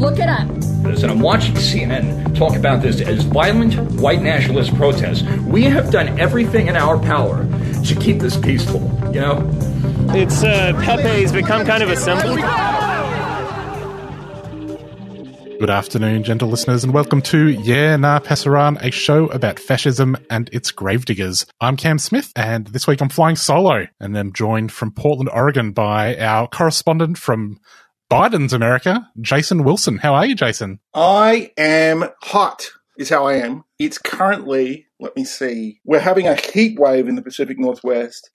Look it up. this, and I'm watching CNN talk about this as violent white nationalist protests. We have done everything in our power to keep this peaceful, you know? It's uh, Pepe's become kind of a symbol. Good afternoon, gentle listeners, and welcome to Yeah Nah Pasaran, a show about fascism and its gravediggers. I'm Cam Smith, and this week I'm flying solo, and I'm joined from Portland, Oregon by our correspondent from Biden's America, Jason Wilson. How are you, Jason? I am hot, is how I am. It's currently, let me see, we're having a heat wave in the Pacific Northwest,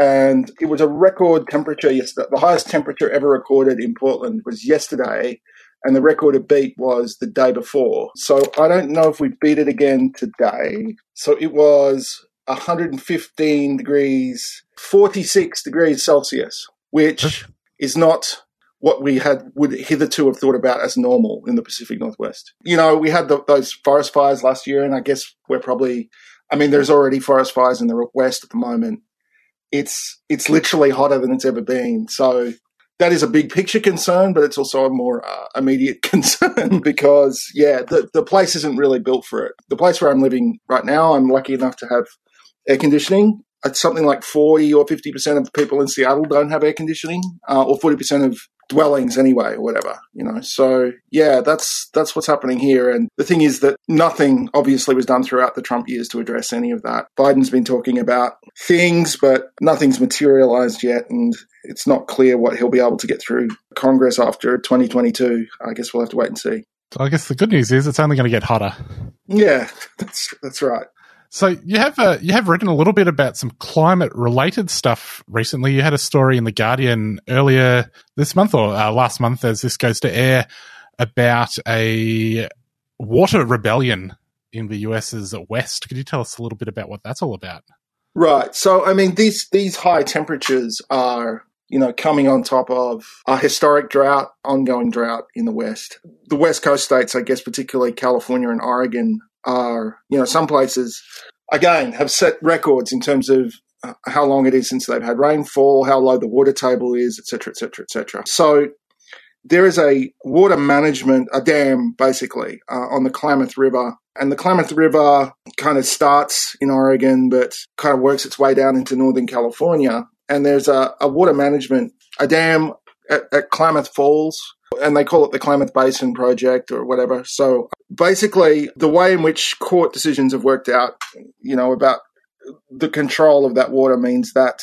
and it was a record temperature yesterday. The highest temperature ever recorded in Portland was yesterday, and the record it beat was the day before. So I don't know if we beat it again today. So it was 115 degrees, 46 degrees Celsius, which is not what we had would hitherto have thought about as normal in the Pacific Northwest. You know, we had the, those forest fires last year, and I guess we're probably. I mean, there's already forest fires in the west at the moment. It's it's literally hotter than it's ever been. So that is a big picture concern, but it's also a more uh, immediate concern because yeah, the the place isn't really built for it. The place where I'm living right now, I'm lucky enough to have air conditioning. It's something like 40 or 50% of the people in Seattle don't have air conditioning, uh, or 40% of dwellings anyway, or whatever, you know. So yeah, that's that's what's happening here. And the thing is that nothing obviously was done throughout the Trump years to address any of that. Biden's been talking about things, but nothing's materialized yet, and it's not clear what he'll be able to get through Congress after 2022. I guess we'll have to wait and see. I guess the good news is it's only going to get hotter. Yeah, that's that's right. So you have uh, you have written a little bit about some climate related stuff recently. You had a story in the Guardian earlier this month or uh, last month, as this goes to air, about a water rebellion in the US's west. Could you tell us a little bit about what that's all about? Right. So, I mean, these these high temperatures are, you know, coming on top of a historic drought, ongoing drought in the West. The West Coast states, I guess, particularly California and Oregon, are, you know, some places again have set records in terms of uh, how long it is since they've had rainfall, how low the water table is, et cetera, et cetera, et cetera. So there is a water management, a dam basically, uh, on the Klamath River. And the Klamath River kind of starts in Oregon, but kind of works its way down into Northern California. And there's a, a water management, a dam at, at Klamath Falls, and they call it the Klamath Basin Project or whatever. So basically, the way in which court decisions have worked out, you know, about the control of that water means that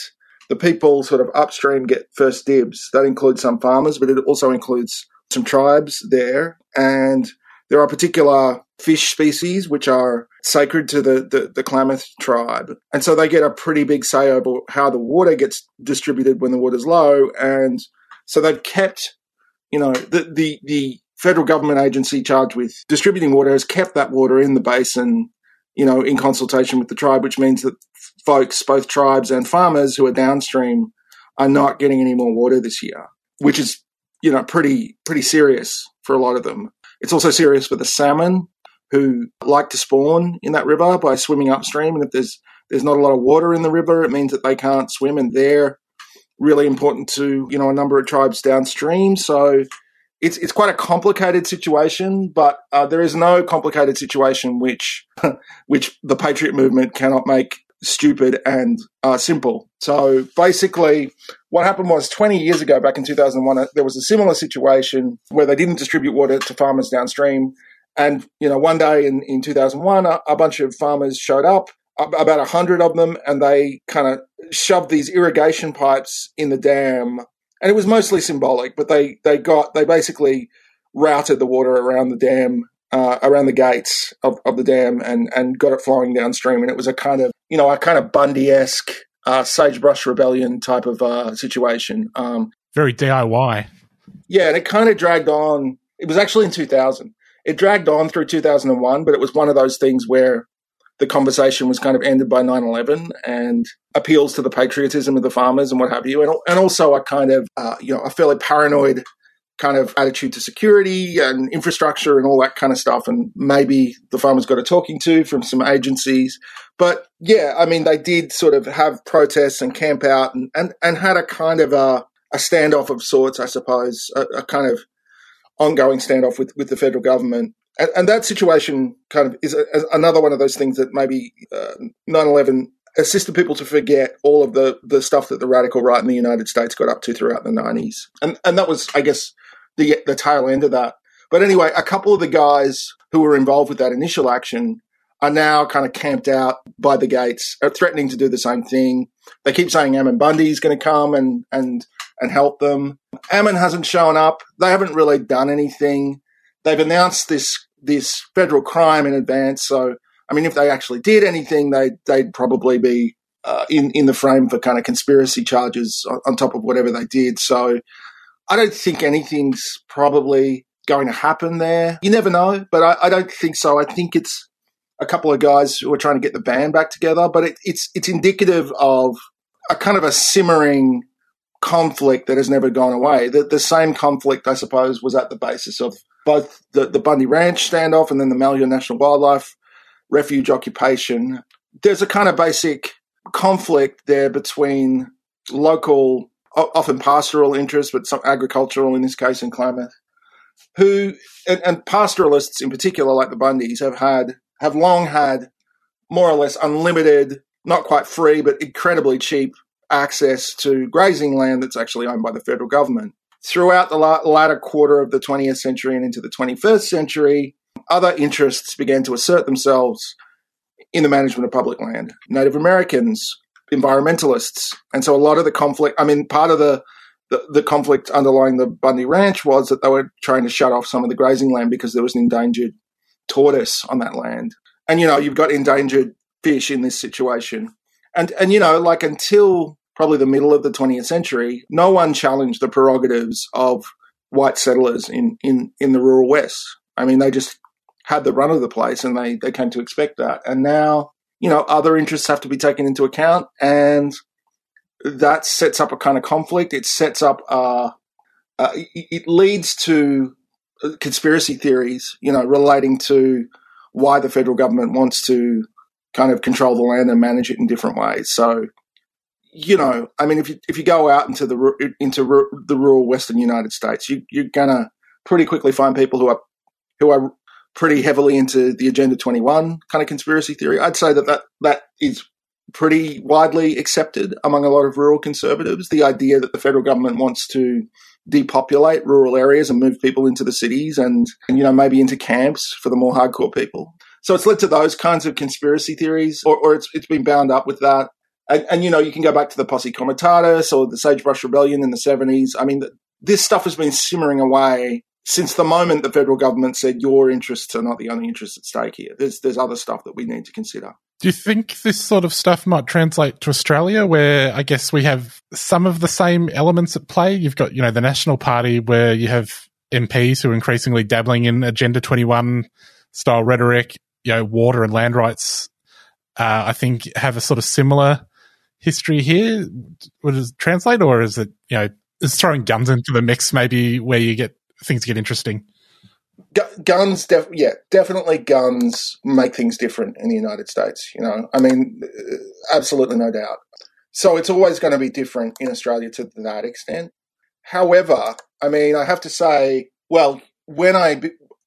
the people sort of upstream get first dibs. That includes some farmers, but it also includes some tribes there. And there are particular fish species which are sacred to the, the, the Klamath tribe. And so they get a pretty big say over how the water gets distributed when the water's low. And so they've kept, you know, the, the, the federal government agency charged with distributing water has kept that water in the basin, you know, in consultation with the tribe, which means that folks, both tribes and farmers who are downstream, are not getting any more water this year, which is, you know, pretty pretty serious for a lot of them. It's also serious for the salmon who like to spawn in that river by swimming upstream, and if there's there's not a lot of water in the river, it means that they can't swim, and they're really important to you know a number of tribes downstream. So it's it's quite a complicated situation, but uh, there is no complicated situation which which the patriot movement cannot make stupid and uh, simple. So basically, what happened was 20 years ago, back in 2001, there was a similar situation where they didn't distribute water to farmers downstream. And, you know, one day in, in 2001, a, a bunch of farmers showed up, about a 100 of them, and they kind of shoved these irrigation pipes in the dam and it was mostly symbolic. But they they got they basically routed the water around the dam, uh, around the gates of, of the dam, and and got it flowing downstream. And it was a kind of you know a kind of Bundy esque uh, sagebrush rebellion type of uh, situation. Um, Very DIY. yeah, and it kind of dragged on. It was actually in 2000. It dragged on through 2001, but it was one of those things where the conversation was kind of ended by 9/11 and appeals to the patriotism of the farmers and what have you, and and also a kind of uh, you know a fairly paranoid kind of attitude to security and infrastructure and all that kind of stuff. And maybe the farmers got a talking to from some agencies, but yeah, I mean they did sort of have protests and camp out and and, and had a kind of a a standoff of sorts, I suppose, a, a kind of ongoing standoff with, with the federal government. And, and that situation kind of is a, another one of those things that maybe uh, 9-11 assisted people to forget all of the, the stuff that the radical right in the United States got up to throughout the 90s. And, and that was, I guess, the, the tail end of that. But anyway, a couple of the guys who were involved with that initial action are now kind of camped out by the gates, are threatening to do the same thing. They keep saying Ammon Bundy is going to come and, and, and help them. Ammon hasn't shown up. They haven't really done anything. They've announced this, this federal crime in advance. So, I mean, if they actually did anything, they, they'd probably be uh, in, in the frame for kind of conspiracy charges on, on top of whatever they did. So I don't think anything's probably going to happen there. You never know, but I, I don't think so. I think it's, a couple of guys who are trying to get the band back together, but it, it's it's indicative of a kind of a simmering conflict that has never gone away. The, the same conflict, I suppose, was at the basis of both the, the Bundy Ranch standoff and then the Malheur National Wildlife Refuge occupation. There's a kind of basic conflict there between local, often pastoral interests, but some agricultural in this case in Klamath, who and, and pastoralists in particular, like the Bundys, have had have long had more or less unlimited, not quite free, but incredibly cheap access to grazing land that's actually owned by the federal government. Throughout the latter quarter of the 20th century and into the 21st century, other interests began to assert themselves in the management of public land. Native Americans, environmentalists. And so a lot of the conflict, I mean, part of the, the, the conflict underlying the Bundy Ranch was that they were trying to shut off some of the grazing land because there was an endangered tortoise on that land. And, you know, you've got endangered fish in this situation. And, and, you know, like until probably the middle of the 20th century, no one challenged the prerogatives of white settlers in, in, in the rural West. I mean, they just had the run of the place and they, they came to expect that. And now, you know, other interests have to be taken into account and that sets up a kind of conflict. It sets up, uh, uh, it leads to conspiracy theories, you know, relating to why the federal government wants to kind of control the land and manage it in different ways. So, you know, I mean, if you if you go out into the into the rural Western United States, you, you're gonna pretty quickly find people who are who are pretty heavily into the Agenda 21 kind of conspiracy theory. I'd say that that, that is pretty widely accepted among a lot of rural conservatives. The idea that the federal government wants to depopulate rural areas and move people into the cities and, and, you know, maybe into camps for the more hardcore people. So it's led to those kinds of conspiracy theories, or, or it's, it's been bound up with that. And, and, you know, you can go back to the Posse Comitatus or the Sagebrush Rebellion in the 70s. I mean, this stuff has been simmering away since the moment the federal government said your interests are not the only interests at stake here. There's, there's other stuff that we need to consider. Do you think this sort of stuff might translate to Australia, where I guess we have some of the same elements at play? You've got, you know, the National Party, where you have MPs who are increasingly dabbling in Agenda 21 style rhetoric. You know, water and land rights, uh, I think, have a sort of similar history here. Would it translate, or is it, you know, is throwing guns into the mix maybe where you get things get interesting? guns, def- yeah, definitely guns make things different in the United States. You know, I mean, uh, absolutely no doubt. So it's always going to be different in Australia to that extent. However, I mean, I have to say, well, when I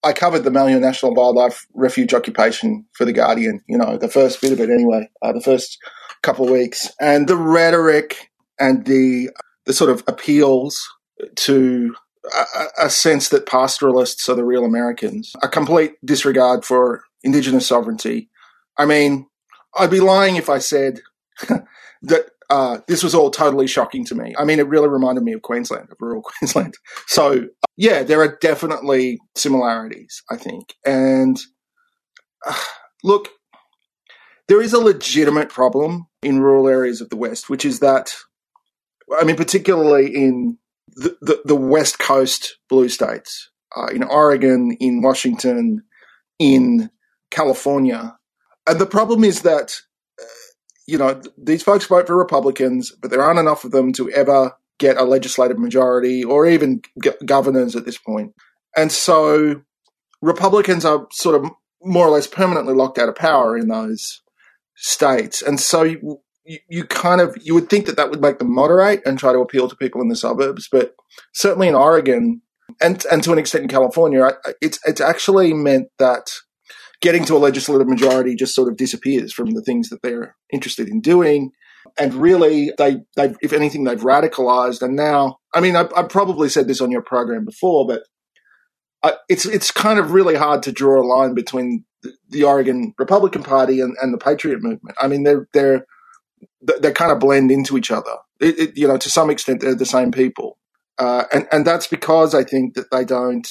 I covered the Malheur National Wildlife Refuge occupation for the Guardian, you know, the first bit of it anyway, uh, the first couple weeks, and the rhetoric and the the sort of appeals to a, a sense that pastoralists are the real Americans, a complete disregard for indigenous sovereignty. I mean, I'd be lying if I said that uh, this was all totally shocking to me. I mean, it really reminded me of Queensland, of rural Queensland. So, yeah, there are definitely similarities, I think. And uh, look, there is a legitimate problem in rural areas of the West, which is that, I mean, particularly in the, the, the West Coast blue states, uh, in Oregon, in Washington, in California. And the problem is that you know, these folks vote for Republicans, but there aren't enough of them to ever get a legislative majority or even governors at this point. And so Republicans are sort of more or less permanently locked out of power in those states. And so you, you kind of you would think that that would make them moderate and try to appeal to people in the suburbs, but certainly in Oregon and and to an extent in California, it's it's actually meant that getting to a legislative majority just sort of disappears from the things that they're interested in doing. And really, they, they if anything, they've radicalized. And now, I mean, I, I probably said this on your program before, but I, it's it's kind of really hard to draw a line between the, Oregon Republican Party and, and, the Patriot movement. I mean, they're they're they kind of blend into each other. It, it, you know, to some extent, they're the same people, uh, and and that's because I think that they don't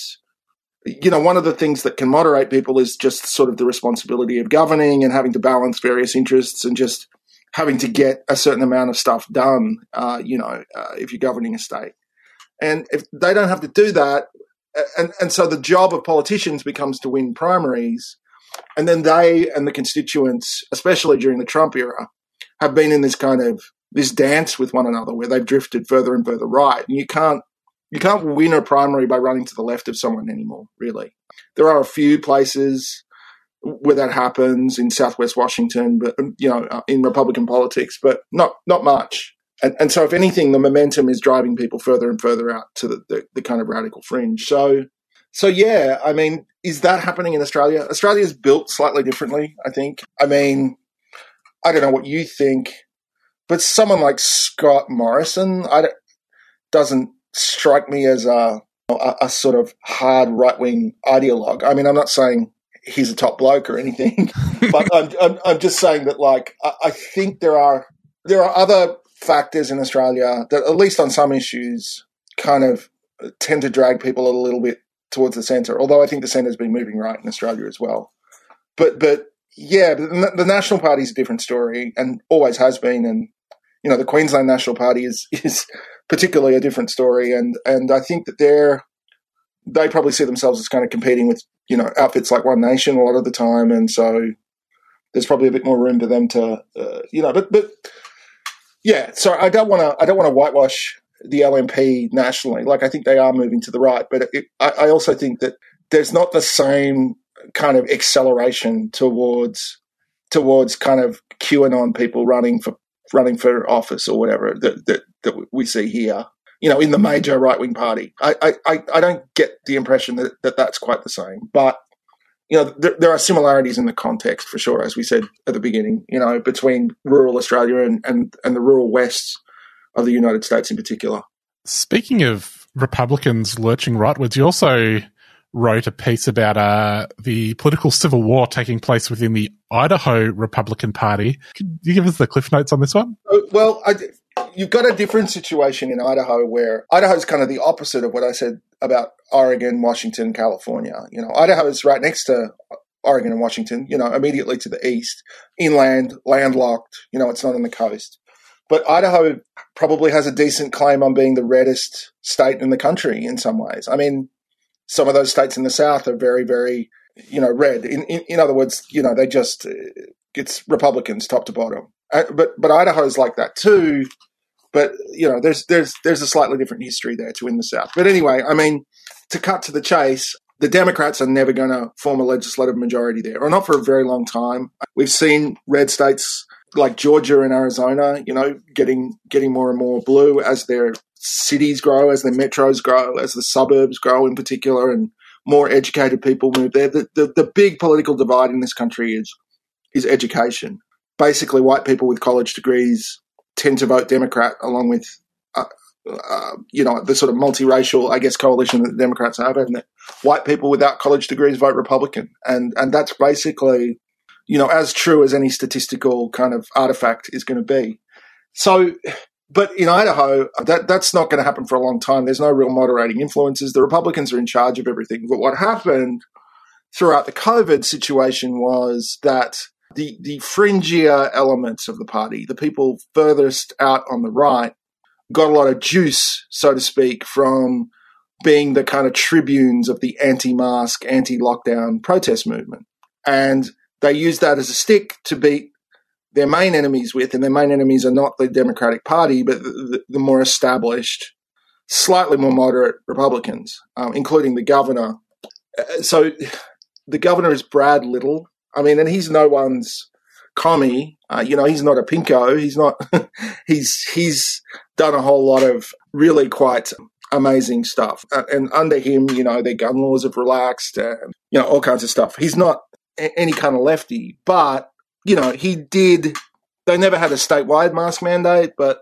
you know, one of the things that can moderate people is just sort of the responsibility of governing and having to balance various interests and just having to get a certain amount of stuff done, uh, you know, uh, if you're governing a state. And if they don't have to do that, and, and so the job of politicians becomes to win primaries, and then they and the constituents, especially during the Trump era, have been in this kind of this dance with one another where they've drifted further and further right. And you can't you can't win a primary by running to the left of someone anymore, really. There are a few places where that happens in Southwest Washington, but um, you know, uh, in Republican politics, but not not much. And, and so, if anything, the momentum is driving people further and further out to the, the, the kind of radical fringe. So, so yeah, I mean, is that happening in Australia? Australia is built slightly differently, I think. I mean, I don't know what you think, but someone like Scott Morrison, doesn't strike me as a, a, a sort of hard right wing ideologue. I mean, I'm not saying he's a top bloke or anything, but I'm, I'm, I'm, just saying that, like, I, I think there are there are other factors in Australia that, at least on some issues, kind of tend to drag people a little bit towards the centre. Although I think the centre's been moving right in Australia as well. But but yeah, the, the National Party is a different story and always has been. And you know, the Queensland National Party is is particularly a different story. And and I think that they're they probably see themselves as kind of competing with you know outfits like One Nation a lot of the time, and so there's probably a bit more room for them to uh, you know. But but yeah, so I don't want to I don't want to whitewash the LNP nationally. Like I think they are moving to the right, but it, I, I also think that there's not the same kind of acceleration towards towards kind of QAnon people running for running for office or whatever that, that, that we see here, you know, in the major right wing party. I, I, I don't get the impression that, that that's quite the same. But, you know, there, there are similarities in the context for sure, as we said at the beginning, you know, between rural Australia and, and, and the rural West of the United States in particular. Speaking of Republicans lurching rightwards, you also wrote a piece about uh, the political civil war taking place within the Idaho Republican Party. Could you give us the cliff notes on this one? Uh, well, I, you've got a different situation in Idaho where Idaho is kind of the opposite of what I said about Oregon, Washington, California. You know, Idaho is right next to Oregon and Washington, you know, immediately to the east, inland, landlocked, you know, it's not on the coast. But Idaho probably has a decent claim on being the reddest state in the country in some ways. I mean, some of those states in the South are very, very, you know, red. In, in, in other words, you know, they just, it's Republicans top to bottom. Uh, but, but Idaho's like that too. But, you know, there's, there's, there's a slightly different history there to in the South. But anyway, I mean, to cut to the chase, the Democrats are never going to form a legislative majority there, or not for a very long time. We've seen red states like Georgia and Arizona, you know, getting getting more and more blue as their cities grow, as their metros grow, as the suburbs grow in particular, and more educated people move there. The, the, the big political divide in this country is is education. Basically, white people with college degrees tend to vote Democrat, along with uh, uh, you know the sort of multiracial, I guess, coalition that the Democrats have, and white people without college degrees vote Republican, and and that's basically you know as true as any statistical kind of artifact is going to be. So, but in Idaho, that that's not going to happen for a long time. There's no real moderating influences. The Republicans are in charge of everything. But what happened throughout the COVID situation was that the the fringier elements of the party, the people furthest out on the right, got a lot of juice, so to speak, from being the kind of tribunes of the anti-mask, anti-lockdown protest movement, and they use that as a stick to beat their main enemies with, and their main enemies are not the Democratic Party, but the, the more established, slightly more moderate Republicans, um, including the governor. Uh, so the governor is Brad Little. I mean, and he's no one's commie. Uh, you know, he's not a pinko. He's not. he's he's done a whole lot of really quite amazing stuff. Uh, and under him, you know, their gun laws have relaxed, and you know, all kinds of stuff. He's not any kind of lefty, but you know, he did. They never had a statewide mask mandate, but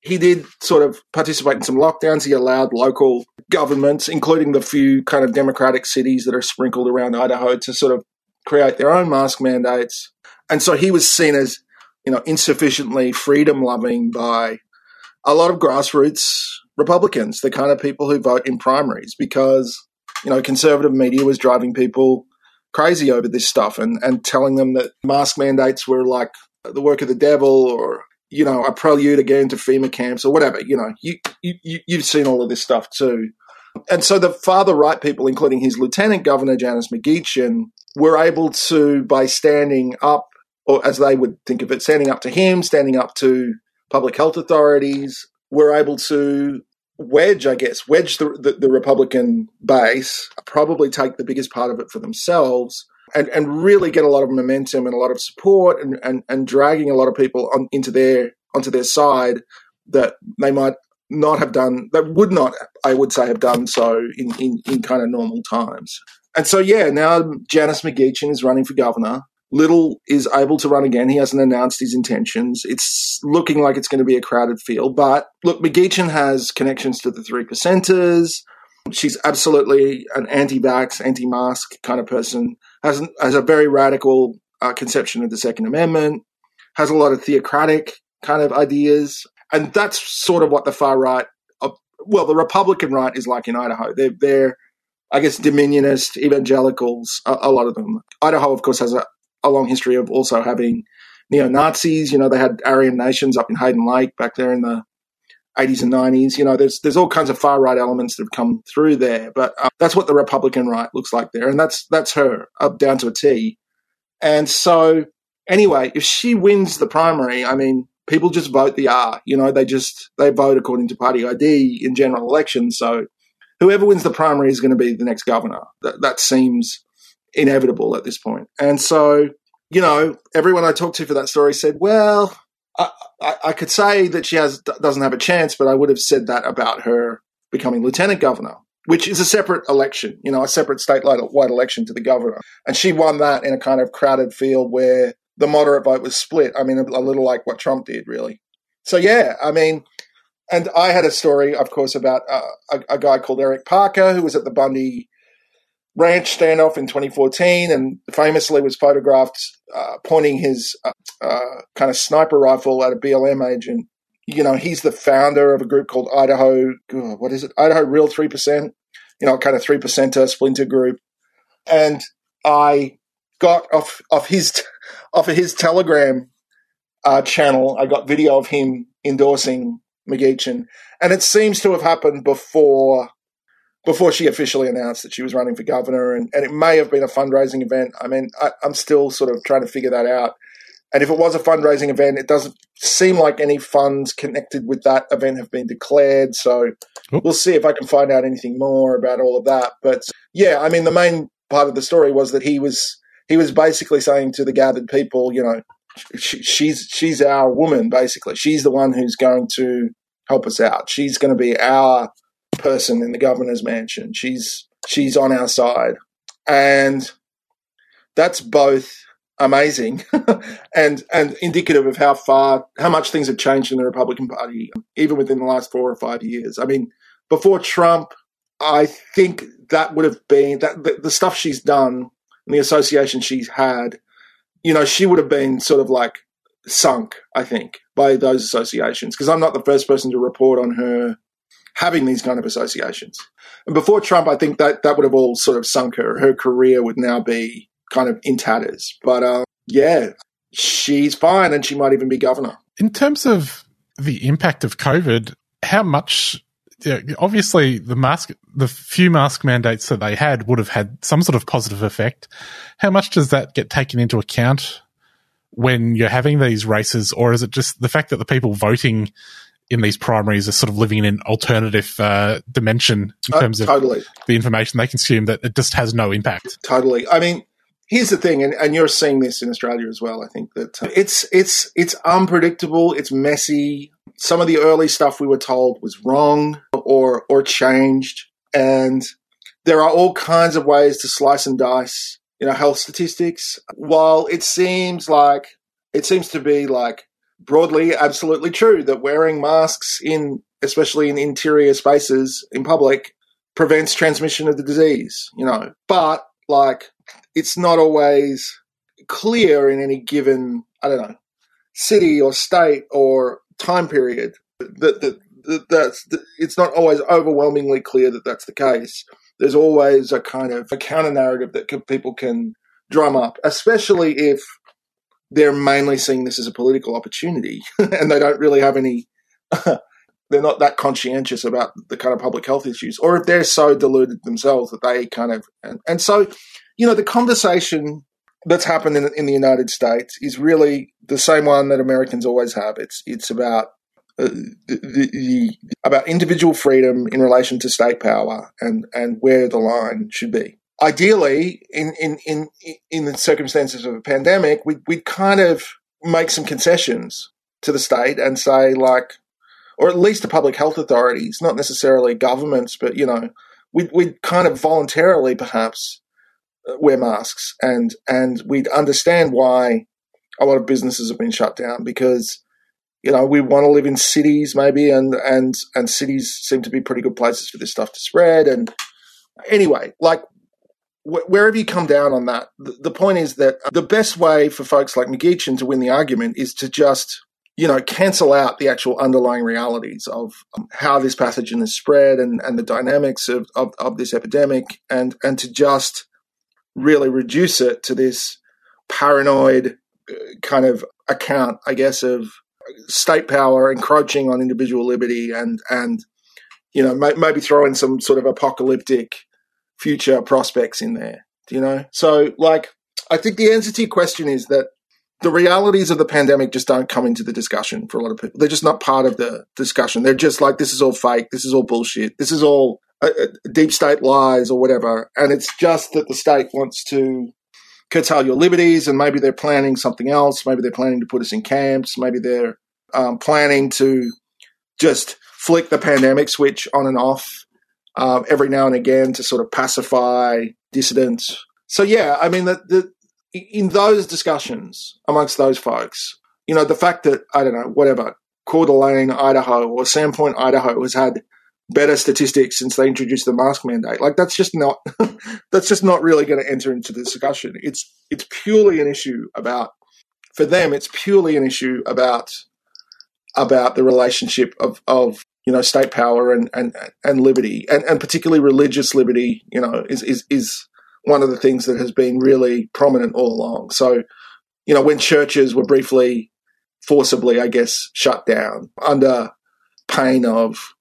he did sort of participate in some lockdowns. He allowed local governments, including the few kind of democratic cities that are sprinkled around Idaho, to sort of create their own mask mandates. And so he was seen as, you know, insufficiently freedom loving by a lot of grassroots Republicans, the kind of people who vote in primaries, because, you know, conservative media was driving people crazy over this stuff and, and telling them that mask mandates were like the work of the devil or you know a prelude again to FEMA camps or whatever. You know, you, you you've seen all of this stuff too. And so the farther right people, including his lieutenant governor Janice McGeachin, were able to, by standing up, or as they would think of it, standing up to him, standing up to public health authorities, were able to wedge, I guess, wedge the, the, the Republican base, probably take the biggest part of it for themselves, and, and really get a lot of momentum and a lot of support and, and, and dragging a lot of people on, into their onto their side that they might not have done that would not I would say have done so in, in, in kind of normal times. And so yeah, now Janice McGeachin is running for governor. Little is able to run again. He hasn't announced his intentions. It's looking like it's going to be a crowded field. But look, McGeachin has connections to the three percenters. She's absolutely an anti-vax, anti-mask kind of person. Has has a very radical uh, conception of the Second Amendment. Has a lot of theocratic kind of ideas, and that's sort of what the far right, uh, well, the Republican right is like in Idaho. They're they're I guess dominionist evangelicals. A, a lot of them. Idaho, of course, has a, a long history of also having neo Nazis. You know, they had Aryan nations up in Hayden Lake back there in the 80s and 90s. You know, there's there's all kinds of far right elements that have come through there, but uh, that's what the Republican right looks like there, and that's that's her up down to a T. And so, anyway, if she wins the primary, I mean, people just vote the R. You know, they just they vote according to party ID in general elections. So, whoever wins the primary is going to be the next governor. That that seems inevitable at this point. And so, you know, everyone I talked to for that story said, well, I, I, I, could say that she has doesn't have a chance, but I would have said that about her becoming lieutenant governor, which is a separate election, you know, a separate statewide election to the governor. And she won that in a kind of crowded field where the moderate vote was split. I mean, a, a little like what Trump did, really. So, yeah, I mean, and I had a story, of course, about uh, a, a guy called Eric Parker who was at the Bundy ranch standoff in 2014 and famously was photographed uh, pointing his uh, uh, kind of sniper rifle at a BLM agent. You know, he's the founder of a group called Idaho, what is it? Idaho Real 3%, you know, kind of 3%er splinter group. And I got off, off his, off of his Telegram uh, channel, I got video of him endorsing McGeachin. And it seems to have happened before before she officially announced that she was running for governor, and, and it may have been a fundraising event. I mean, I, I'm still sort of trying to figure that out. And if it was a fundraising event, it doesn't seem like any funds connected with that event have been declared. So Oop. we'll see if I can find out anything more about all of that. But yeah, I mean, the main part of the story was that he was he was basically saying to the gathered people, you know, she, she's she's our woman. Basically, she's the one who's going to help us out. She's going to be our person in the governor's mansion. She's she's on our side, and that's both amazing and and indicative of how far how much things have changed in the Republican Party, even within the last four or five years. I mean, before Trump, I think that would have been that the, the stuff she's done and the association she's had. You know, she would have been sort of like sunk, I think, by those associations because I'm not the first person to report on her having these kind of associations. And before Trump, I think that that would have all sort of sunk her. Her career would now be kind of in tatters. But uh, yeah, she's fine and she might even be governor. In terms of the impact of COVID, how much yeah, obviously the mask, the few mask mandates that they had would have had some sort of positive effect. How much does that get taken into account when you're having these races, or is it just the fact that the people voting in these primaries are sort of living in an alternative uh, dimension in Uh, terms of totally. the information they consume that it just has no impact? Totally. I mean, here's the thing, and, and you're seeing this in Australia as well. I think that uh, it's it's it's unpredictable. It's messy. Some of the early stuff we were told was wrong or or changed, and there are all kinds of ways to slice and dice. You know, health statistics. While it seems like it seems to be like broadly absolutely true that wearing masks in especially in interior spaces in public prevents transmission of the disease you know. But like it's not always clear in any given i don't know city or state or time period that that, that that's that it's not always overwhelmingly clear that that's the case. There's always a kind of a counter narrative that people can drum up especially if they're mainly seeing this as a political opportunity and they don't really have any they're not that conscientious about the kind of public health issues or if they're so deluded themselves that they kind of and, and so you know the conversation that's happened in, in the united states is really the same one that americans always have. It's it's about uh, the, the, the about individual freedom in relation to state power and and where the line should be ideally in in in in the circumstances of a pandemic we we'd kind of make some concessions to the state and say like or at least the public health authorities not necessarily governments but you know we'd, we'd kind of voluntarily perhaps uh, wear masks and and we'd understand why a lot of businesses have been shut down because you know we want to live in cities maybe and and and cities seem to be pretty good places for this stuff to spread and anyway like wh- wherever you come down on that? The, point is that the best way for folks like McGeachin to win the argument is to just you know cancel out the actual underlying realities of um, how this pathogen is spread and and the dynamics of of, of this epidemic and and to just really reduce it to this paranoid uh, kind of account, I guess, of state power encroaching on individual liberty and and you know maybe throw in some sort of apocalyptic future prospects in there. Do you know? So like, I think the answer to your question is that the realities of the pandemic just don't come into the discussion for a lot of people. They're just not part of the discussion. They're just like, this is all fake. This is all bullshit. This is all uh, uh, deep state lies or whatever. And it's just that the state wants to curtail your liberties and maybe they're planning something else. Maybe they're planning to put us in camps. Maybe they're um, planning to just flick the pandemic switch on and off um, every now and again to sort of pacify dissidents. So yeah, I mean, the, the, in those discussions amongst those folks, you know, the fact that I don't know, whatever, Coeur d'Alene, Idaho, or Sandpoint, Idaho, has had better statistics since they introduced the mask mandate. Like that's just not that's just not really going to enter into the discussion. It's it's purely an issue about for them. It's purely an issue about about the relationship of of you know state power and and and liberty and and particularly religious liberty. You know is is is one of the things that has been really prominent all along. So you know when churches were briefly forcibly, I guess, shut down under pain of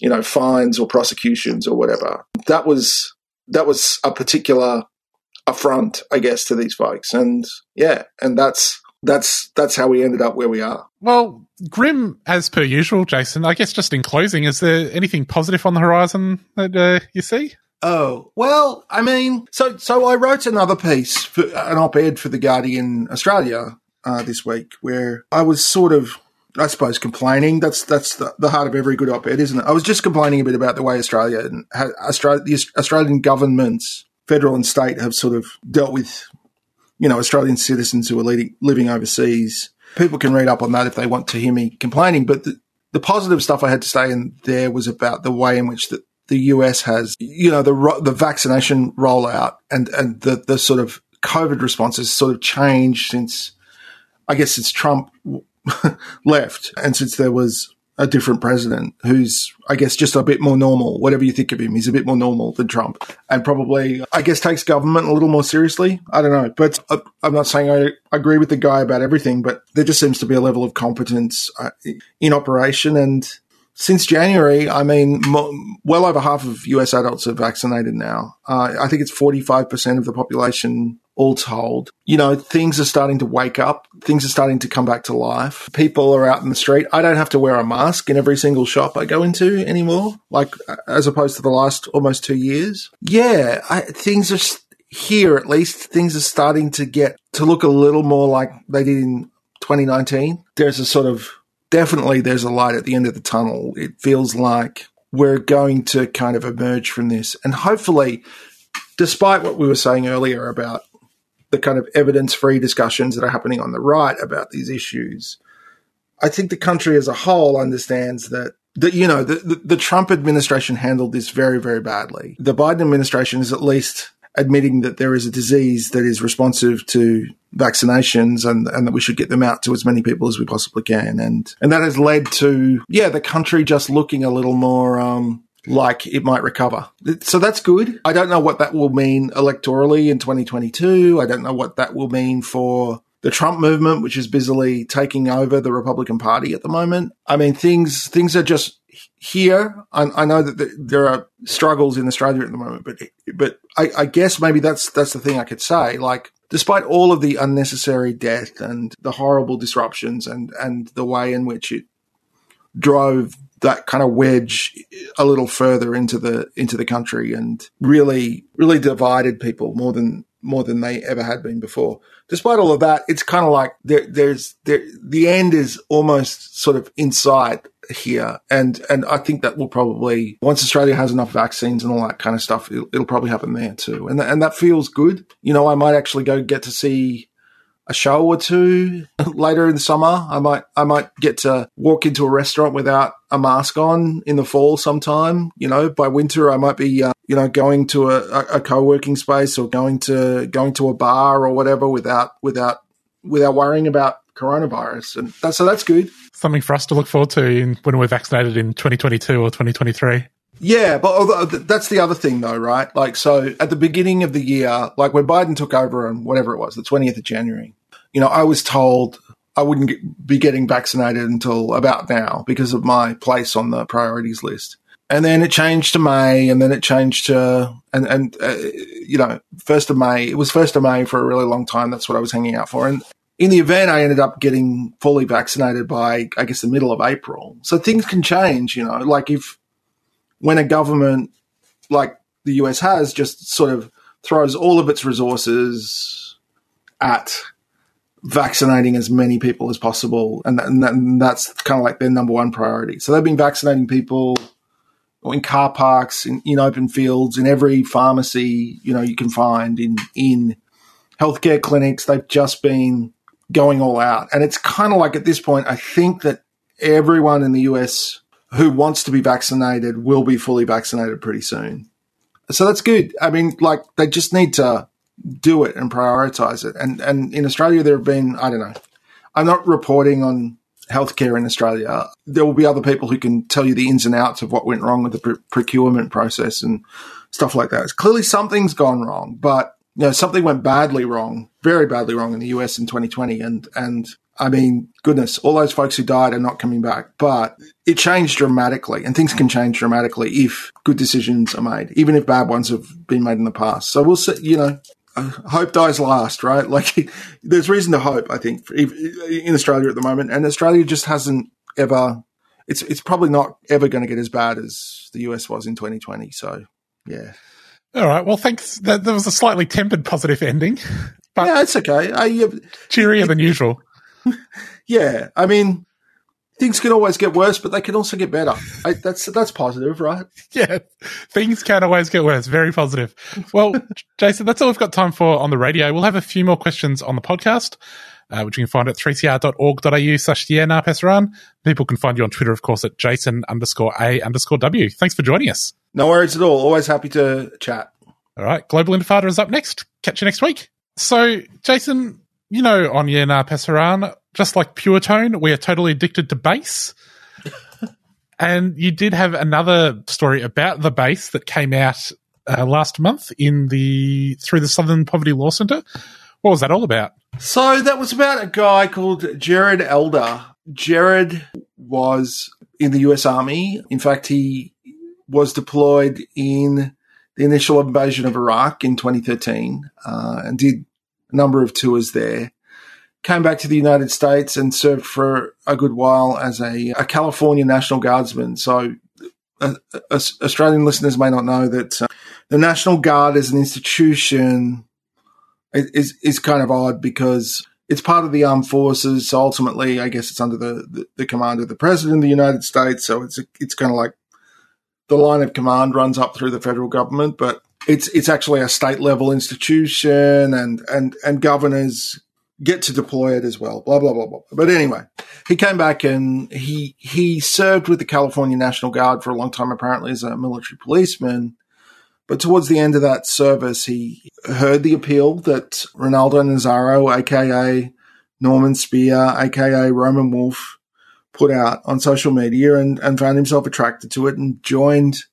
you know fines or prosecutions or whatever. That was that was a particular affront, I guess, to these folks, and yeah, and that's that's that's how we ended up where we are. Well, grim as per usual, Jason. I guess just in closing, is there anything positive on the horizon that uh, you see? Oh well, I mean, so so I wrote another piece, for, an op-ed for the Guardian Australia uh, this week, where I was sort of I suppose complaining. That's that's the, the heart of every good op-ed, isn't it? I was just complaining a bit about the way Australia and Australia, the Australian governments, federal and state, have sort of dealt with, you know, Australian citizens who are living overseas. People can read up on that if they want to hear me complaining. But the, the positive stuff I had to say in there was about the way in which the, the US has, you know, the the vaccination rollout and and the the sort of COVID response has sort of changed since I guess since Trump left and since there was a different president who's, I guess, just a bit more normal. Whatever you think of him, he's a bit more normal than Trump, and probably, I guess, takes government a little more seriously. I don't know, but I'm not saying I agree with the guy about everything, but there just seems to be a level of competence uh, in operation. And since January, I mean, well over half of US adults are vaccinated now. Uh, I think it's 45% of the population all told. You know, things are starting to wake up. Things are starting to come back to life. People are out in the street. I don't have to wear a mask in every single shop I go into anymore, like as opposed to the last almost two years. Yeah, I, things are here at least. Things are starting to get to look a little more like they did in 2019. There's a sort of definitely there's a light at the end of the tunnel. It feels like we're going to kind of emerge from this and hopefully despite what we were saying earlier about the kind of evidence free discussions that are happening on the right about these issues. I think the country as a whole understands that that you know the, the, the Trump administration handled this very very badly. The Biden administration is at least admitting that there is a disease that is responsive to vaccinations and, and that we should get them out to as many people as we possibly can. And, and that has led to, yeah, the country just looking a little more, um, like it might recover. So that's good. I don't know what that will mean electorally in 2022. I don't know what that will mean for the Trump movement, which is busily taking over the Republican Party at the moment. I mean, things things are just here. I, I know that there are struggles in Australia at the moment, but but I, I guess maybe that's that's the thing I could say. Like, despite all of the unnecessary death and the horrible disruptions and and the way in which it drove that kind of wedge a little further into the into the country and really really divided people more than more than they ever had been before. Despite all of that, it's kind of like there, there's there, the end is almost sort of in sight here, and and I think that will probably once Australia has enough vaccines and all that kind of stuff, it'll, it'll probably happen there too, and th- and that feels good. You know, I might actually go get to see a show or two later in the summer. I might I might get to walk into a restaurant without a mask on in the fall sometime. You know, by winter I might be uh, you know going to a, a co-working space or going to going to a bar or whatever without without without worrying about coronavirus. And that's so that's good. Something for us to look forward to in, when we're vaccinated in 2022 or 2023. Yeah, but that's the other thing, though, right? Like, so at the beginning of the year, like when Biden took over on whatever it was, the 20th of January, you know, I was told I wouldn't get, be getting vaccinated until about now because of my place on the priorities list. And then it changed to May, and then it changed to and and uh, you know, first of May. It was first of May for a really long time. That's what I was hanging out for. And in the event, I ended up getting fully vaccinated by I guess the middle of April. So things can change, you know. Like if when a government like the US has just sort of throws all of its resources at vaccinating as many people as possible, and, that, and, that, and that's kind of like their number one priority. So they've been vaccinating people in car parks, in, in open fields, in every pharmacy you know you can find, in in healthcare clinics. They've just been going all out, and it's kind of like at this point, I think that everyone in the US who wants to be vaccinated will be fully vaccinated pretty soon. So that's good. I mean, like they just need to do it and prioritize it. And and in Australia, there have been I don't know. I'm not reporting on healthcare in Australia. There will be other people who can tell you the ins and outs of what went wrong with the pr- procurement process and stuff like that. It's clearly, something's gone wrong, but you know something went badly wrong, very badly wrong in the US in 2020, and and I mean, goodness, all those folks who died are not coming back. But it changed dramatically, and things can change dramatically if good decisions are made, even if bad ones have been made in the past. So we'll see, you know, hope dies last, right? Like, there's reason to hope, I think, in Australia at the moment. And Australia just hasn't ever, it's, it's probably not ever going to get as bad as the US was in 2020. So, yeah. All right. Well, thanks. That, that was a slightly tempered positive ending. But yeah, it's okay. I, uh, cheerier than usual. yeah, I mean, things can always get worse, but they can also get better. I, that's that's positive, right? Yeah, things can always get worse. Very positive. Well, Jason, that's all we've got time for on the radio. We'll have a few more questions on the podcast. Uh, which you can find at 3cr.org.au slash Yeah Nah Pasaran. People can find you on Twitter, of course, at Jason underscore A underscore W. Thanks for joining us. No worries at all. Always happy to chat. All right. Global Intifada is up next. Catch you next week. So, Jason, you know, on Yeah Nah Pasaran, just like Puretone, we are totally addicted to bass. and you did have another story about the Base that came out uh, last month in the through the Southern Poverty Law Centre. What was that all about? So that was about a guy called Jared Elder. Jared was in the US Army. In fact, he was deployed in the initial invasion of Iraq in 2013 uh, and did a number of tours there. Came back to the United States and served for a good while as a, a California National Guardsman. So, uh, uh, Australian listeners may not know that uh, the National Guard as an institution is is kind of odd because it's part of the armed forces. So ultimately, I guess it's under the, the, the command of the president of the United States. So it's it's kind of like the line of command runs up through the federal government, but it's it's actually a state level institution, and and and governors get to deploy it as well. Blah blah blah blah. But anyway, he came back and he he served with the California National Guard for a long time, apparently as a military policeman. But towards the end of that service, he heard the appeal that Rinaldo Nazzaro, aka Norman Spear, aka Roman Wolf, put out on social media and, and found himself attracted to it and joined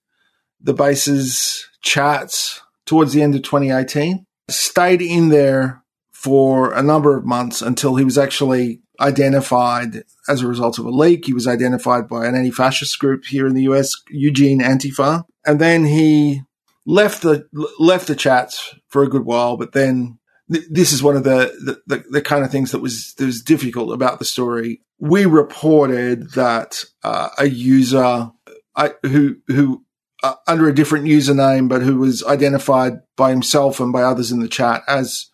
the base's chats towards the end of 2018. Stayed in there for a number of months until he was actually identified as a result of a leak. He was identified by an anti fascist group here in the US, Eugene Antifa. And then he left the left the chats for a good while, but then th- this is one of the, the, the the kind of things that was that was difficult about the story. We reported that uh, a user uh, who who uh, under a different username, but who was identified by himself and by others in the chat as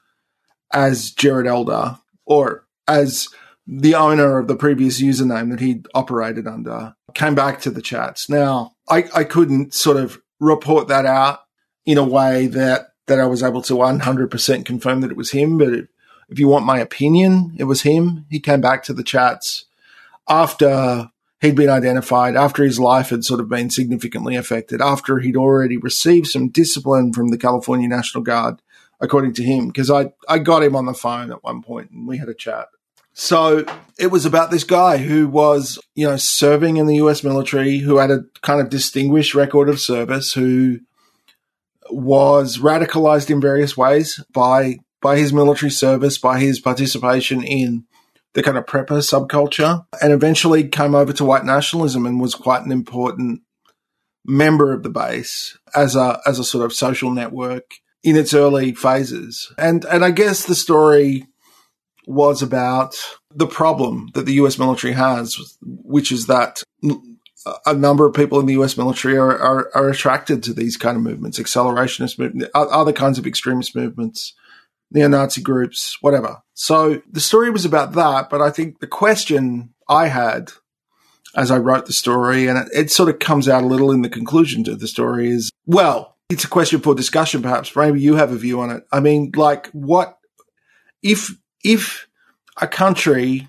as Jared Elder or as the owner of the previous username that he operated under came back to the chats. Now, I, I couldn't sort of report that out in a way that that I was able to 100% confirm that it was him. But if, if you want my opinion, it was him. He came back to the chats after he'd been identified, after his life had sort of been significantly affected, after he'd already received some discipline from the California National Guard, according to him, because I, I got him on the phone at one point and we had a chat. So it was about this guy who was, you know, serving in the US military, who had a kind of distinguished record of service, who was radicalized in various ways by by his military service, by his participation in the kind of prepper subculture, and eventually came over to white nationalism and was quite an important member of the base as a as a sort of social network in its early phases. And and I guess the story was about the problem that the US military has, which is that a number of people in the US military are, are, are attracted to these kind of movements, accelerationist movements, other kinds of extremist movements, neo-Nazi groups, whatever. So the story was about that, but I think the question I had as I wrote the story, and it, it sort of comes out a little in the conclusion to the story is, well, it's a question for discussion, perhaps. Maybe you have a view on it. I mean, like what if, if a country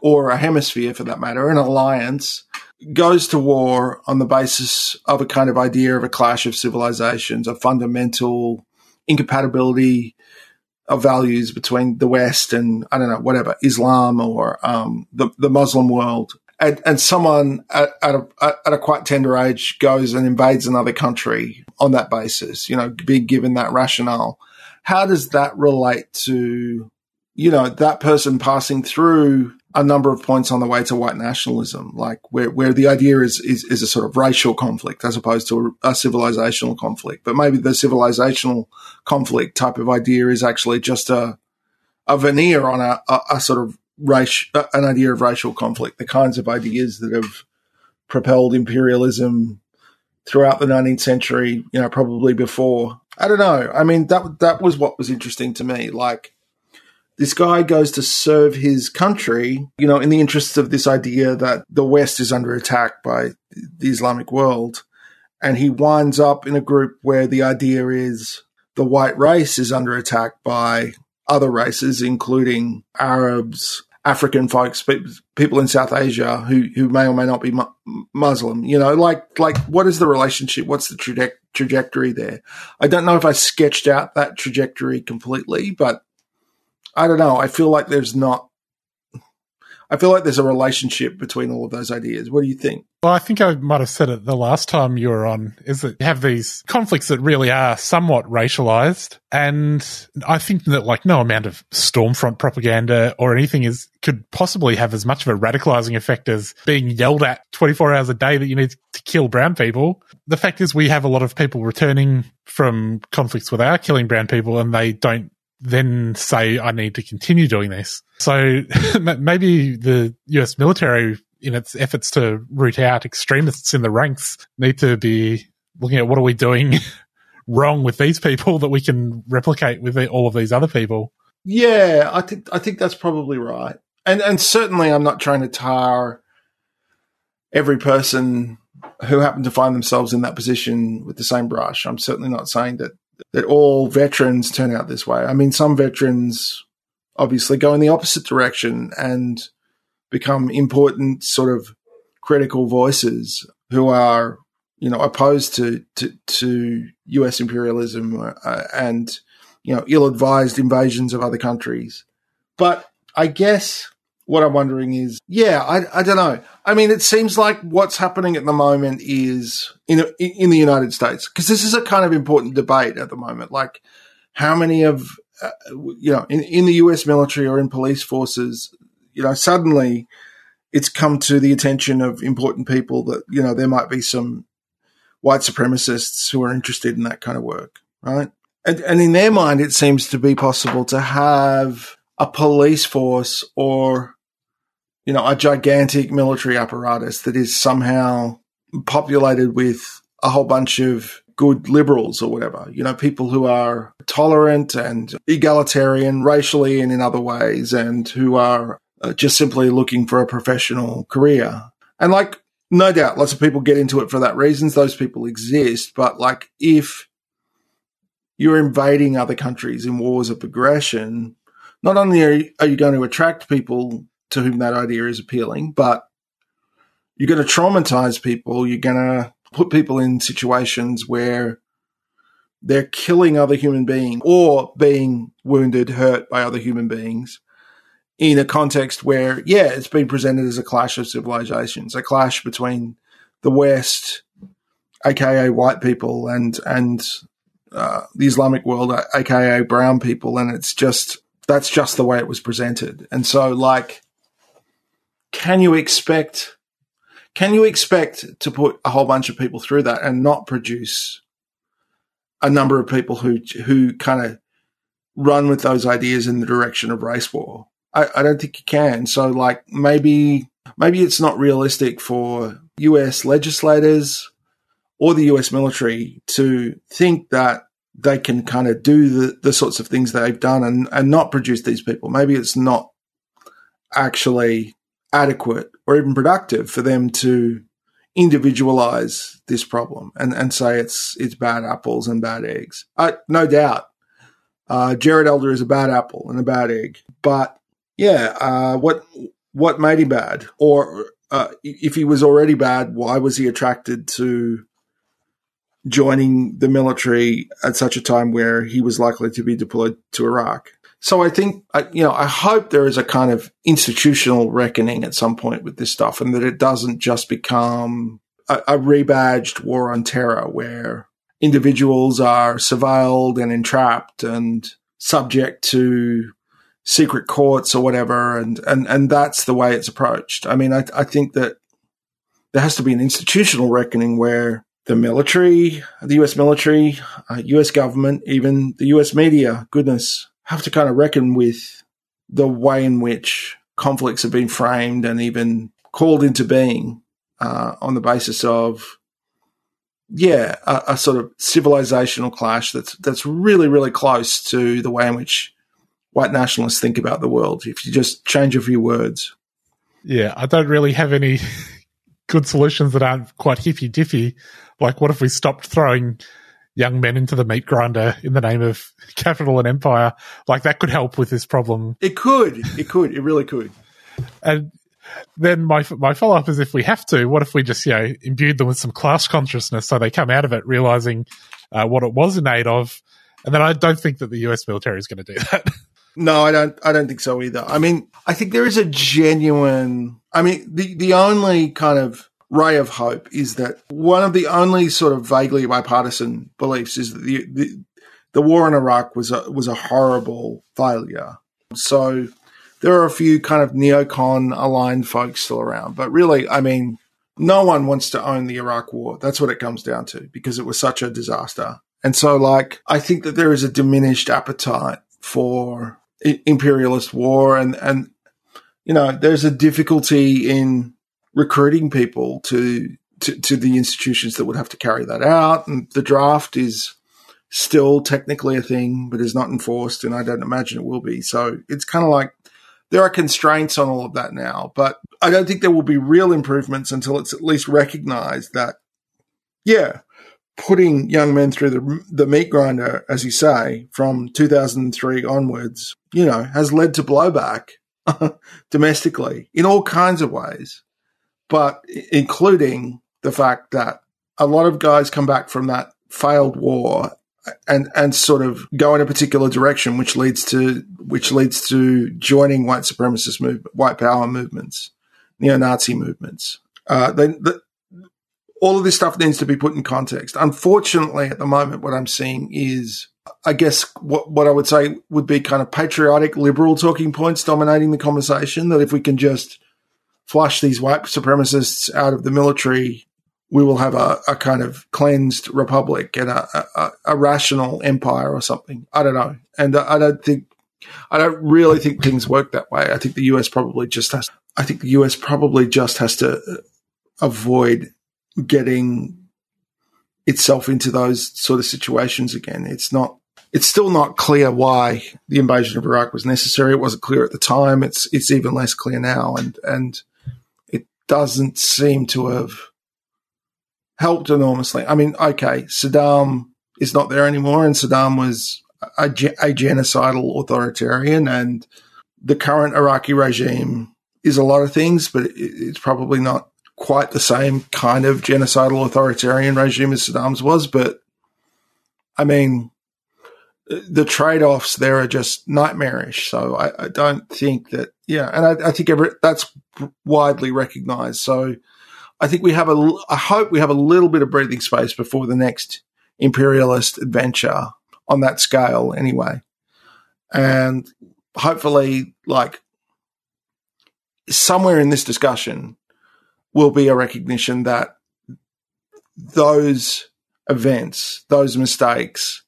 or a hemisphere for that matter, an alliance goes to war on the basis of a kind of idea of a clash of civilizations, a fundamental incompatibility of values between the West and I don't know whatever Islam or um, the the Muslim world, and, and someone at, at, a, at a quite tender age goes and invades another country on that basis, you know, being given that rationale. How does that relate to you know that person passing through a number of points on the way to white nationalism, like where, where the idea is, is, is a sort of racial conflict as opposed to a, a, civilizational conflict. But maybe the civilizational conflict type of idea is actually just a, a veneer on a, a, a sort of race, an idea of racial conflict, the kinds of ideas that have propelled imperialism throughout the 19th century, you know, probably before. I don't know. I mean, that, that was what was interesting to me. Like, this guy goes to serve his country, you know, in the interests of this idea that the West is under attack by the Islamic world. And he winds up in a group where the idea is the white race is under attack by other races, including Arabs, African folks, people in South Asia who, who may or may not be mu- Muslim. You know, like, like what is the relationship? What's the traje- trajectory there? I don't know if I sketched out that trajectory completely, but I don't know. I feel like there's not I feel like there's a relationship between all of those ideas. What do you think? Well, I think I might have said it the last time you were on, is that you have these conflicts that really are somewhat racialized. And I think that like no amount of Stormfront propaganda or anything is, could possibly have as much of a radicalizing effect as being yelled at 24 hours a day that you need to kill brown people. The fact is we have a lot of people returning from conflicts where they are killing brown people and they don't then say I need to continue doing this. So maybe the US military, in its efforts to root out extremists in the ranks, need to be looking at what are we doing wrong with these people that we can replicate with all of these other people. Yeah, I think I think that's probably right. And and certainly I'm not trying to tar every person who happened to find themselves in that position with the same brush. I'm certainly not saying that that all veterans turn out this way. I mean, some veterans obviously go in the opposite direction and become important sort of critical voices who are, you know, opposed to, to, to US imperialism uh, and, you know, ill advised invasions of other countries. But I guess what I'm wondering is, yeah, I, I don't know. I mean, it seems like what's happening at the moment is in in the United States because this is a kind of important debate at the moment. Like, how many of uh, you know in, in the U.S. military or in police forces, you know, suddenly it's come to the attention of important people that you know there might be some white supremacists who are interested in that kind of work, right? And, and in their mind, it seems to be possible to have a police force or you know, a gigantic military apparatus that is somehow populated with a whole bunch of good liberals or whatever, you know, people who are tolerant and egalitarian racially and in other ways and who are uh, just simply looking for a professional career. And like, no doubt lots of people get into it for that reasons. Those people exist. But like, if you're invading other countries in wars of aggression, not only are you, are you going to attract people to whom that idea is appealing, but you're going to traumatize people. You're going to put people in situations where they're killing other human beings or being wounded, hurt by other human beings in a context where, yeah, it's been presented as a clash of civilizations, a clash between the West, aka white people, and and uh, the Islamic world, aka brown people, and it's just that's just the way it was presented. And so, like, can you expect can you expect to put a whole bunch of people through that and not produce a number of people who who kind of run with those ideas in the direction of race war? I, I don't think you can. So like maybe maybe it's not realistic for US legislators or the US military to think that they can kind of do the, the sorts of things they've done and, and not produce these people. Maybe it's not actually adequate or even productive for them to individualize this problem and, and say it's it's bad apples and bad eggs. Uh, no doubt, uh, Jared Elder is a bad apple and a bad egg. But yeah, uh, what what made him bad? Or uh, if he was already bad, why was he attracted to joining the military at such a time where he was likely to be deployed to Iraq? So I think, you know, I hope there is a kind of institutional reckoning at some point with this stuff and that it doesn't just become a, a rebadged war on terror where individuals are surveilled and entrapped and subject to secret courts or whatever. And, and, and that's the way it's approached. I mean, I, I think that there has to be an institutional reckoning where the military, the US military, uh, US government, even the US media, goodness, have to kind of reckon with the way in which conflicts have been framed and even called into being uh, on the basis of yeah a, a, sort of civilizational clash that's that's really really close to the way in which white nationalists think about the world if you just change a few words. Yeah i don't really have any good solutions that aren't quite hippy dippy like what if we stopped throwing young men into the meat grinder in the name of capital and empire. Like that could help with this problem. It could. It could. It really could. And then my my follow up is if we have to, what if we just you know imbued them with some class consciousness so they come out of it realizing uh, what it was in aid of, and then I don't think that the U.S. military is going to do that. No, I don't. I don't think so either. I mean, I think there is a genuine. I mean, the the only kind of ray of hope is that one of the only sort of vaguely bipartisan beliefs is that the the, the war in Iraq was a was a horrible failure. So there are a few kind of neocon aligned folks still around, but really, I mean, no one wants to own the Iraq war. That's what it comes down to because it was such a disaster. And so, like, I think that there is a diminished appetite for imperialist war and, and, you know, there's a difficulty in recruiting people to, to, to the institutions that would have to carry that out. And the draft is still technically a thing, but is not enforced. And I don't imagine it will be. So it's kind of like there are constraints on all of that now, but I don't think there will be real improvements until it's at least recognized that, yeah, putting young men through the, the meat grinder, as you say, from 2003 onwards, you know, has led to blowback domestically in all kinds of ways, but including the fact that a lot of guys come back from that failed war and and sort of go in a particular direction, which leads to which leads to joining white supremacist movement, white power movements, neo-Nazi movements. Uh, all of this stuff needs to be put in context. Unfortunately, at the moment, what I'm seeing is, I guess, what what I would say would be kind of patriotic liberal talking points dominating the conversation. That if we can just flush these white supremacists out of the military we will have a, a kind of cleansed republic and a, a, a, rational empire or something. I don't know. And I don't think, I don't really think things work that way. I think the US probably just has, I think the US probably just has to avoid getting itself into those sort of situations again. It's not, it's still not clear why the invasion of Iraq was necessary. It wasn't clear at the time. It's, it's even less clear now. And, and doesn't seem to have, helped enormously. I mean, okay, Saddam is not there anymore, and Saddam was a, a genocidal authoritarian, and the current Iraqi regime is a lot of things, but it's probably not quite the same kind of genocidal authoritarian regime as Saddam's was. But I mean, the trade offs there are just nightmarish. So I, I don't think that, yeah, and I, I think every, that's widely recognized. So I think we have a, I hope we have a little bit of breathing space before the next imperialist adventure on that scale anyway. And hopefully, like, somewhere in this discussion will be a recognition that those events, those mistakes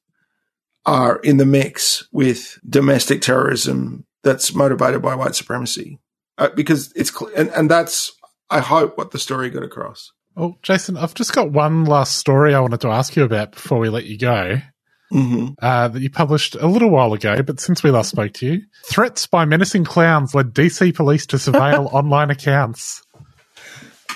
are in the mix with domestic terrorism that's motivated by white supremacy. Uh, because it's, cl- and, and that's, I hope what the story got across. Well, Jason, I've just got one last story I wanted to ask you about before we let you go. Mm-hmm. Uh, that you published a little while ago, but since we last spoke to you, threats by menacing clowns led DC police to surveil online accounts.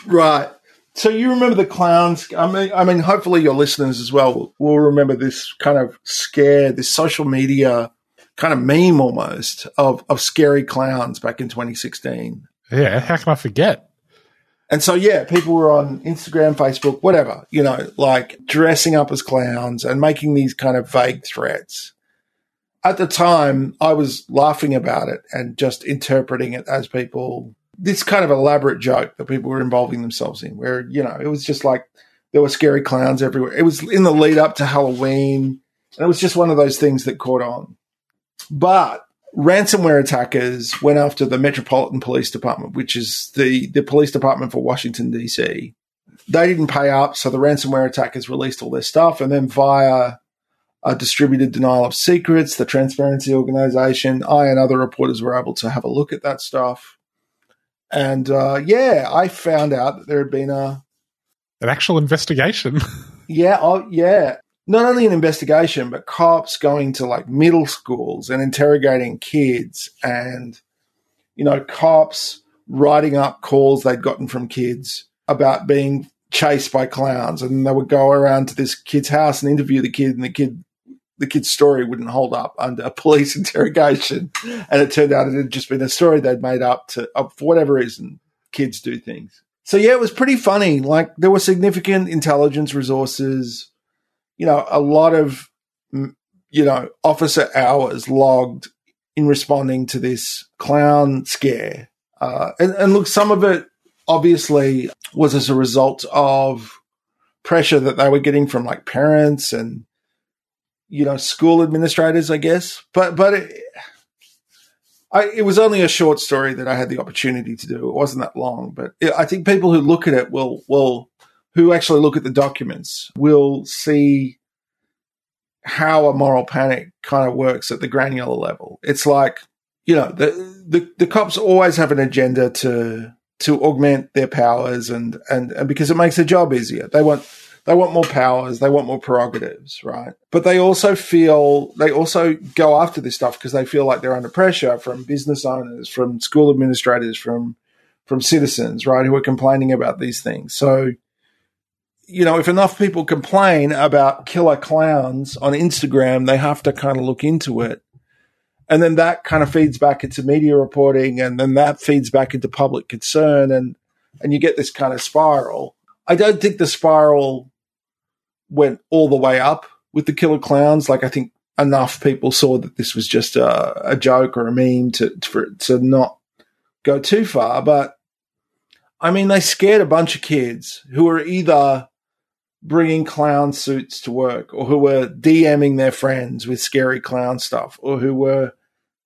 Right. So you remember the clowns? I mean, I mean, hopefully your listeners as well will remember this kind of scare, this social media kind of meme almost of of scary clowns back in 2016. Yeah, how can I forget? And so, yeah, people were on Instagram, Facebook, whatever, you know, like dressing up as clowns and making these kind of vague threats. At the time, I was laughing about it and just interpreting it as people, this kind of elaborate joke that people were involving themselves in, where, you know, it was just like there were scary clowns everywhere. It was in the lead up to Halloween. And it was just one of those things that caught on. But ransomware attackers went after the Metropolitan Police Department, which is the, the police department for Washington, D.C. They didn't pay up, so the ransomware attackers released all their stuff. And then via a distributed denial of secrets, the Transparency Organization, I and other reporters were able to have a look at that stuff. And uh, yeah, I found out that there had been a an actual investigation. yeah, oh yeah, not only an investigation, but cops going to like middle schools and interrogating kids and, you know, cops writing up calls they'd gotten from kids about being chased by clowns. And they would go around to this kid's house and interview the kid and the kid, the kid's story wouldn't hold up under a police interrogation. And it turned out it had just been a story they'd made up to, for whatever reason, kids do things. So yeah, it was pretty funny. Like there were significant intelligence resources you know, a lot of, you know, officer hours logged in responding to this clown scare. Uh, and, and look, some of it obviously was as a result of pressure that they were getting from like parents and you know school administrators, I guess. But but it, I, it was only a short story that I had the opportunity to do. It wasn't that long, but it, I think people who look at it will will who actually look at the documents will see how a moral panic kind of works at the granular level. It's like you know the the, the cops always have an agenda to to augment their powers and, and and because it makes their job easier. They want they want more powers, they want more prerogatives, right? But they also feel they also go after this stuff because they feel like they're under pressure from business owners, from school administrators, from from citizens, right, who are complaining about these things. So, you know, if enough people complain about killer clowns on Instagram, they have to kind of look into it. And then that kind of feeds back into media reporting and then that feeds back into public concern and and you get this kind of spiral. I don't think the spiral went all the way up with the killer clowns. Like I think enough people saw that this was just a, a joke or a meme to, to to not go too far. But I mean, they scared a bunch of kids who were either bringing clown suits to work or who were DMing their friends with scary clown stuff or who were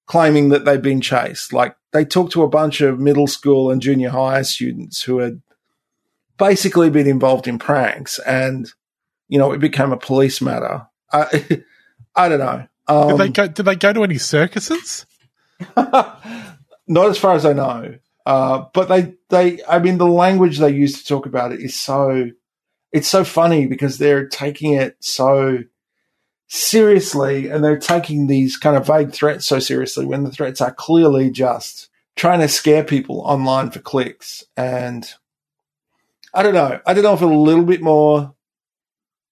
claiming that they'd been chased. Like they talked to a bunch of middle school and junior high students who had basically been involved in pranks and you know, it became a police matter. I, I don't know. Um, did they go? Did they go to any circuses? not as far as I know. Uh, but they, they, I mean, the language they use to talk about it is so, it's so funny because they're taking it so seriously and they're taking these kind of vague threats so seriously when the threats are clearly just trying to scare people online for clicks. And I don't know. I don't know if a little bit more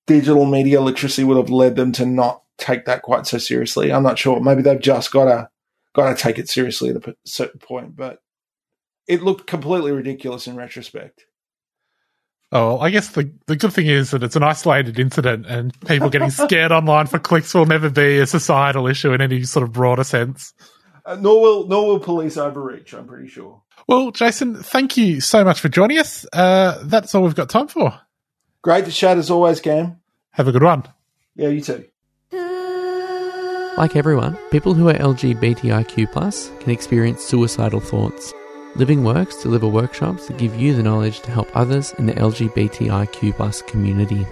digital media literacy would have led them to not take that quite so seriously. I'm not sure. Maybe they've just got to got to take it seriously at a certain point, but it looked completely ridiculous in retrospect. Oh, I guess the the good thing is that it's an isolated incident, and people getting scared online for clicks will never be a societal issue in any sort of broader sense. Uh, nor will nor will police overreach. I'm pretty sure. Well, Jason, thank you so much for joining us. Uh, that's all we've got time for. Great to chat as always, Cam. Have a good one. Yeah, you too. Like everyone, people who are LGBTIQ plus can experience suicidal thoughts. Living Works deliver workshops that give you the knowledge to help others in the LGBTIQ community.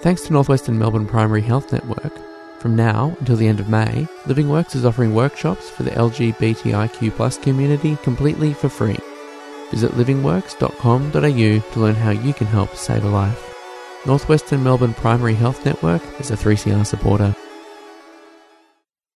Thanks to Northwestern Melbourne Primary Health Network, from now until the end of May, Living Works is offering workshops for the LGBTIQ community completely for free. Visit livingworks.com.au to learn how you can help save a life. Northwestern Melbourne Primary Health Network is a 3CR supporter.